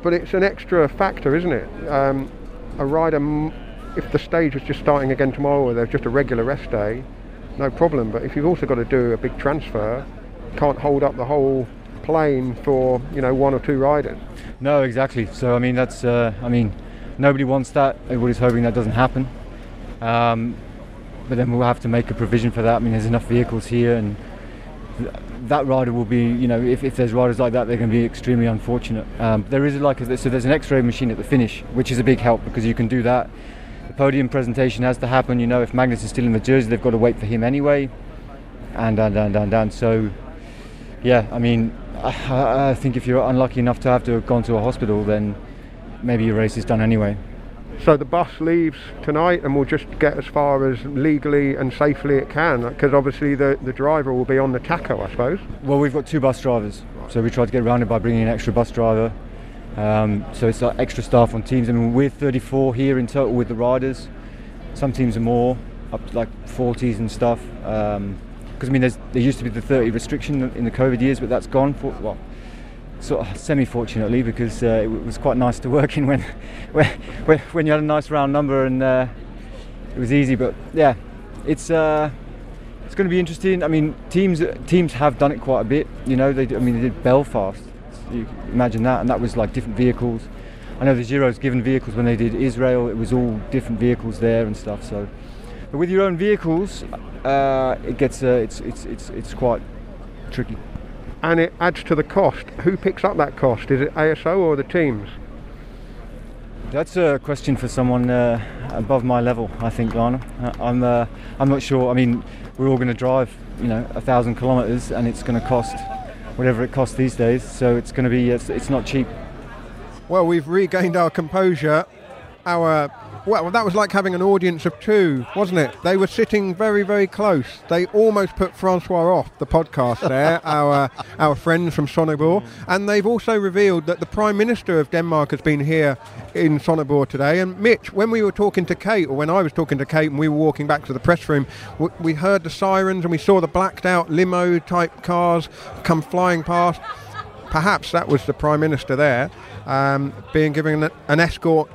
but it's an extra factor, isn't it? Um, a rider, if the stage was just starting again tomorrow, or there's just a regular rest day, no problem. But if you've also got to do a big transfer, can't hold up the whole plane for, you know, one or two riders. No, exactly. So I mean, that's uh, I mean, nobody wants that. Everybody's hoping that doesn't happen. Um, but then we'll have to make a provision for that. I mean, there's enough vehicles here, and th- that rider will be, you know, if, if there's riders like that, they're going to be extremely unfortunate. Um, there is like a, so there's an X-ray machine at the finish, which is a big help because you can do that. The podium presentation has to happen. You know, if Magnus is still in the jersey, they've got to wait for him anyway, and and and and, and. so yeah, I mean, I, I think if you're unlucky enough to have to have gone to a hospital, then maybe your race is done anyway. So the bus leaves tonight and we'll just get as far as legally and safely it can because obviously the, the driver will be on the tacho, I suppose. Well, we've got two bus drivers, so we tried to get around it by bringing an extra bus driver. Um, so it's like extra staff on teams. I mean, we're 34 here in total with the riders. Some teams are more, up to like 40s and stuff. Because I mean, there used to be the 30 restriction in the COVID years, but that's gone. For, well, sort of semi-fortunately, because uh, it was quite nice to work in when, when, when, when you had a nice round number and uh, it was easy. But yeah, it's. Uh, it's going to be interesting. I mean, teams teams have done it quite a bit. You know, they. I mean, they did Belfast. You can imagine that, and that was like different vehicles. I know the Giro's given vehicles when they did Israel. It was all different vehicles there and stuff. So, but with your own vehicles, uh, it gets uh, it's it's it's it's quite tricky. And it adds to the cost. Who picks up that cost? Is it ASO or the teams? That's a question for someone uh, above my level, I think, Lionel. Uh, I'm uh, I'm not sure. I mean, we're all going to drive, you know, a thousand kilometres, and it's going to cost whatever it costs these days. So it's going to be it's, it's not cheap. Well, we've regained our composure. Our well, that was like having an audience of two, wasn't it? They were sitting very, very close. They almost put Francois off the podcast there, our our friends from Sønderborg, and they've also revealed that the Prime Minister of Denmark has been here in Sønderborg today. And Mitch, when we were talking to Kate, or when I was talking to Kate, and we were walking back to the press room, w- we heard the sirens and we saw the blacked out limo type cars come flying past perhaps that was the Prime Minister there um, being given an, an escort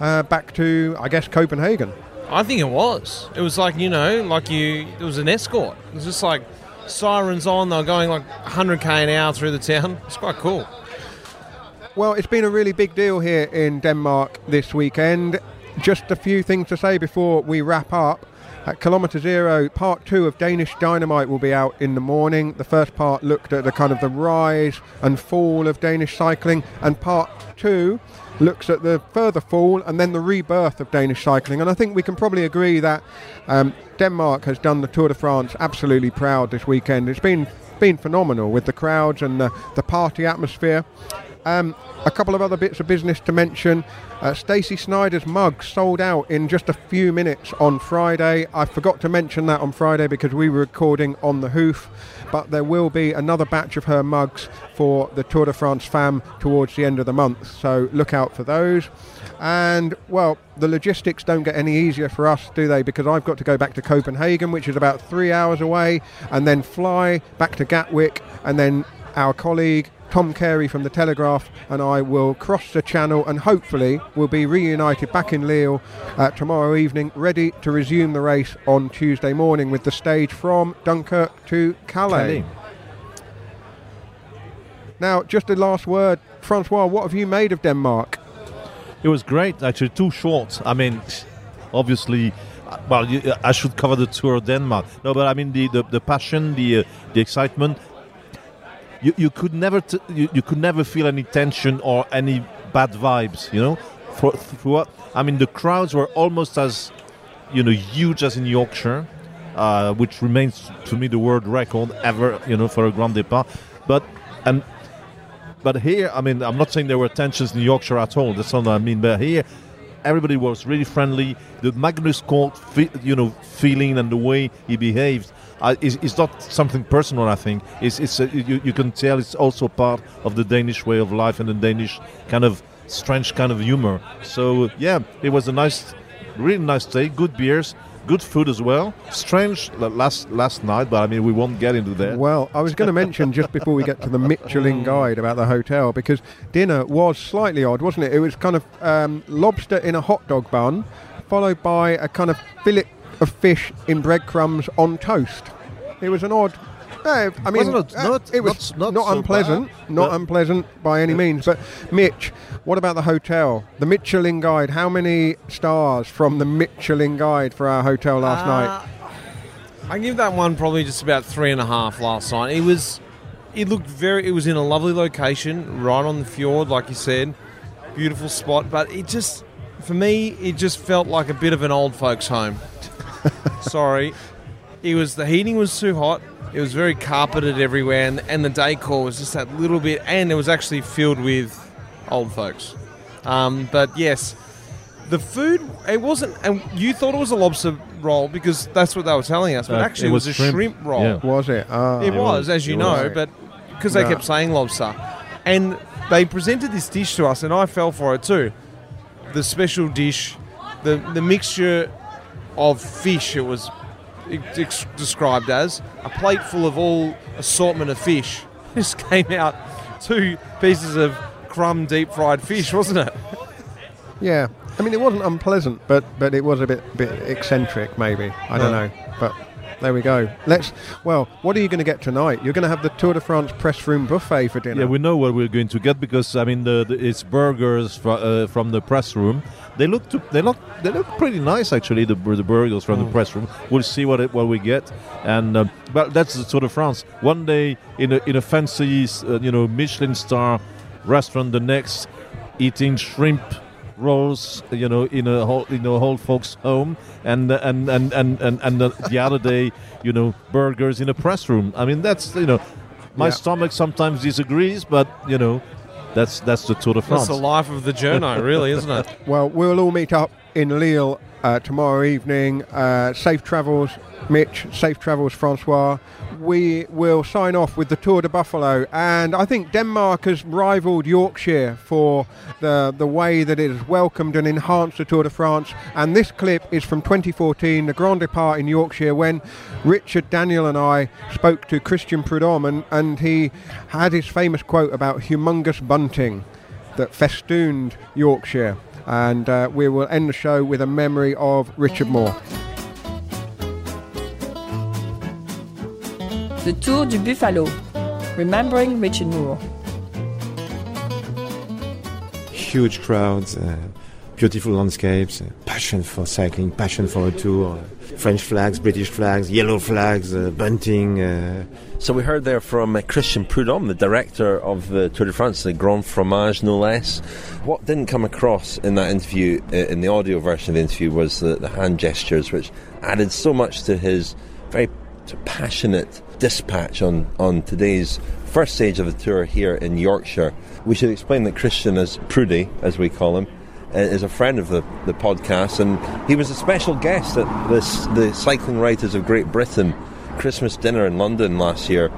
uh, back to, I guess, Copenhagen. I think it was. It was like you know, like you. It was an escort. It was just like sirens on. They were going like 100k an hour through the town. It's quite cool. Well, it's been a really big deal here in Denmark this weekend. Just a few things to say before we wrap up. At Kilometre Zero, part two of Danish Dynamite will be out in the morning. The first part looked at the kind of the rise and fall of Danish cycling, and part two looks at the further fall and then the rebirth of Danish cycling. And I think we can probably agree that um, Denmark has done the Tour de France absolutely proud this weekend. It's been been phenomenal with the crowds and the, the party atmosphere. Um, a couple of other bits of business to mention. Uh, Stacey Snyder's mug sold out in just a few minutes on Friday. I forgot to mention that on Friday because we were recording on the hoof, but there will be another batch of her mugs for the Tour de France fam towards the end of the month. So look out for those. And well, the logistics don't get any easier for us, do they? Because I've got to go back to Copenhagen, which is about three hours away, and then fly back to Gatwick, and then our colleague Tom Cary from the Telegraph and I will cross the channel and hopefully we'll be reunited back in Lille uh, tomorrow evening, ready to resume the race on Tuesday morning with the stage from Dunkirk to Calais. Calais. Now, just a last word, Francois, what have you made of Denmark? It was great, actually. Too short. I mean, obviously, well, I should cover the tour of Denmark. No, but I mean the the, the passion, the uh, the excitement. You, you could never t- you, you could never feel any tension or any bad vibes. You know, for throughout. I mean, the crowds were almost as you know huge as in Yorkshire, uh, which remains to me the world record ever. You know, for a Grand Départ. But and but here, I mean, I'm not saying there were tensions in Yorkshire at all. That's not what I mean. But here, everybody was really friendly. The Magnus fe- you know, feeling and the way he behaved is not something personal. I think it's, it's a, you, you can tell it's also part of the Danish way of life and the Danish kind of strange kind of humor. So yeah, it was a nice, really nice day. Good beers. Good food as well. Strange last last night, but I mean we won't get into that. Well, I was going to mention just before we get to the Michelin guide about the hotel because dinner was slightly odd, wasn't it? It was kind of um, lobster in a hot dog bun, followed by a kind of fillet of fish in breadcrumbs on toast. It was an odd. eh, I mean, Wasn't it- uh, not- it was not- not, not so unpleasant, bad, not but- unpleasant by any means. But Mitch, what about the hotel? The Michelin guide. How many stars from the Michelin guide for our hotel last Uh, night? I give that one probably just about three and a half last night. It was, it looked very. It was in a lovely location, right on the fjord, like you said, beautiful spot. But it just, for me, it just felt like a bit of an old folks' home. Sorry, it was the heating was too hot. It was very carpeted everywhere, and, and the decor was just that little bit, and it was actually filled with old folks. Um, but yes, the food it wasn't, and you thought it was a lobster roll because that's what they were telling us, but Uh, actually it it was, was a shrimp. shrimp, roll. Yeah. Was it? Ah. It, It was, was, as you it know, was. but because they No. kept saying lobster, and they presented this dish to us, and I fell for it too. The special dish, the the mixture of fish. It was described as a plate full of all assortment of fish. Just came out two pieces of crumb deep fried fish, wasn't it? Yeah, I mean it wasn't unpleasant, but but it was a bit bit eccentric, maybe. I don't know, but there we go. Let's. Well, what are you going to get tonight? You're going to have the Tour de France press room buffet for dinner. Yeah, we know what we're going to get because I mean the, the it's burgers fro, uh, from the press room. They look to, they look they look pretty nice actually. The, the burgers from Mm. the press room. We'll see what it, what we get. And um, but that's the Tour de France. One day in a in a fancy uh, you know Michelin star restaurant. The next eating shrimp rolls you know in a whole in a whole folks home and and and and and, and the, the other day you know burgers in a press room i mean that's you know my Yeah. stomach sometimes disagrees but you know that's that's the tour de france That's the life of the journo, really, isn't it? Well, we'll all meet up in Lille uh, tomorrow evening. Uh, safe travels, Mitch. Safe travels, Francois. We will sign off with the Tour de Buffalo, and I think Denmark has rivalled Yorkshire for the the way that it has welcomed and enhanced the Tour de France. And this clip is from 2014, the Grand Départ in Yorkshire, when Richard Daniel and I spoke to Christian Prudhomme, and, and he had his famous quote about humongous bunting that festooned Yorkshire. And uh, we will end the show with a memory of Richard Moore. The Tour du Buffalo, remembering Richard Moore. huge crowds, uh, beautiful landscapes, uh, passion for cycling, passion for a tour. French flags, British flags, yellow flags, uh, bunting. So we heard there from uh, Christian Prudhomme, the director of the Tour de France, the Grand Fromage, no less. What didn't come across in that interview, uh, in the audio version of the interview, was the, the hand gestures, which added so much to his very passionate dispatch on, on today's first stage of the tour here in Yorkshire. We should explain that Christian, as Prudy, as we call him, uh, is a friend of the, the podcast, and he was a special guest at this, the Cycling Writers of Great Britain Christmas dinner in London last year,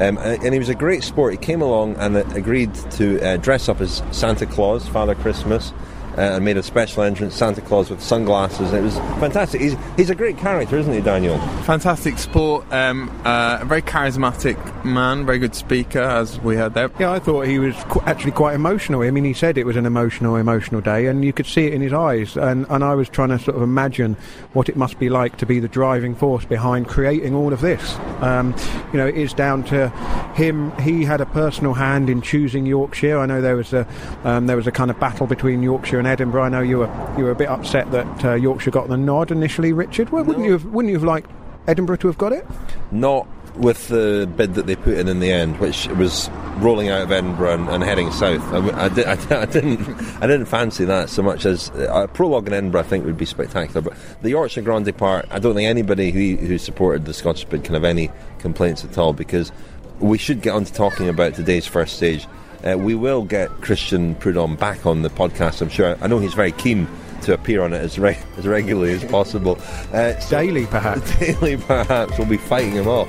um, and he was a great sport. He came along and uh, agreed to uh, dress up as Santa Claus, Father Christmas, and made a special entrance, Santa Claus with sunglasses. It was fantastic. He's, he's a great character, isn't he, Daniel? Fantastic sport, um, uh, a very charismatic man, very good speaker, as we heard there. Yeah, I thought he was qu- actually quite emotional. I mean, he said it was an emotional, emotional day, and you could see it in his eyes. And, and I was trying to sort of imagine what it must be like to be the driving force behind creating all of this. Um, you know, it is down to him. He had a personal hand in choosing Yorkshire. I know there was a um, there was a kind of battle between Yorkshire and Edinburgh. I know you were you were a bit upset that uh, Yorkshire got the nod initially, Richard. Well, wouldn't you have wouldn't you have liked Edinburgh to have got it? Not with the bid that they put in in the end, which was rolling out of Edinburgh and, and heading south. I, I, did, I, I, didn't, I didn't fancy that so much as uh, a prologue in Edinburgh. I think would be spectacular. But the Yorkshire Grand Départ, I don't think anybody who, who supported the Scottish bid can have any complaints at all because we should get on to talking about today's first stage. Uh, we will get Christian Prudhomme back on the podcast. I'm sure. I know he's very keen to appear on it as, re- as regularly as possible. Uh, so daily, perhaps. Daily, perhaps. We'll be fighting him off.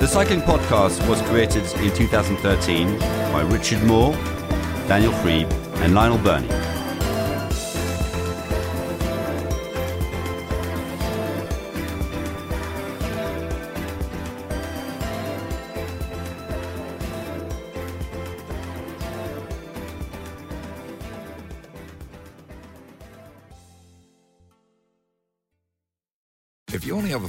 The Cycling Podcast was created in 2013 by Richard Moore, Daniel Friebe, and Lionel Birnie.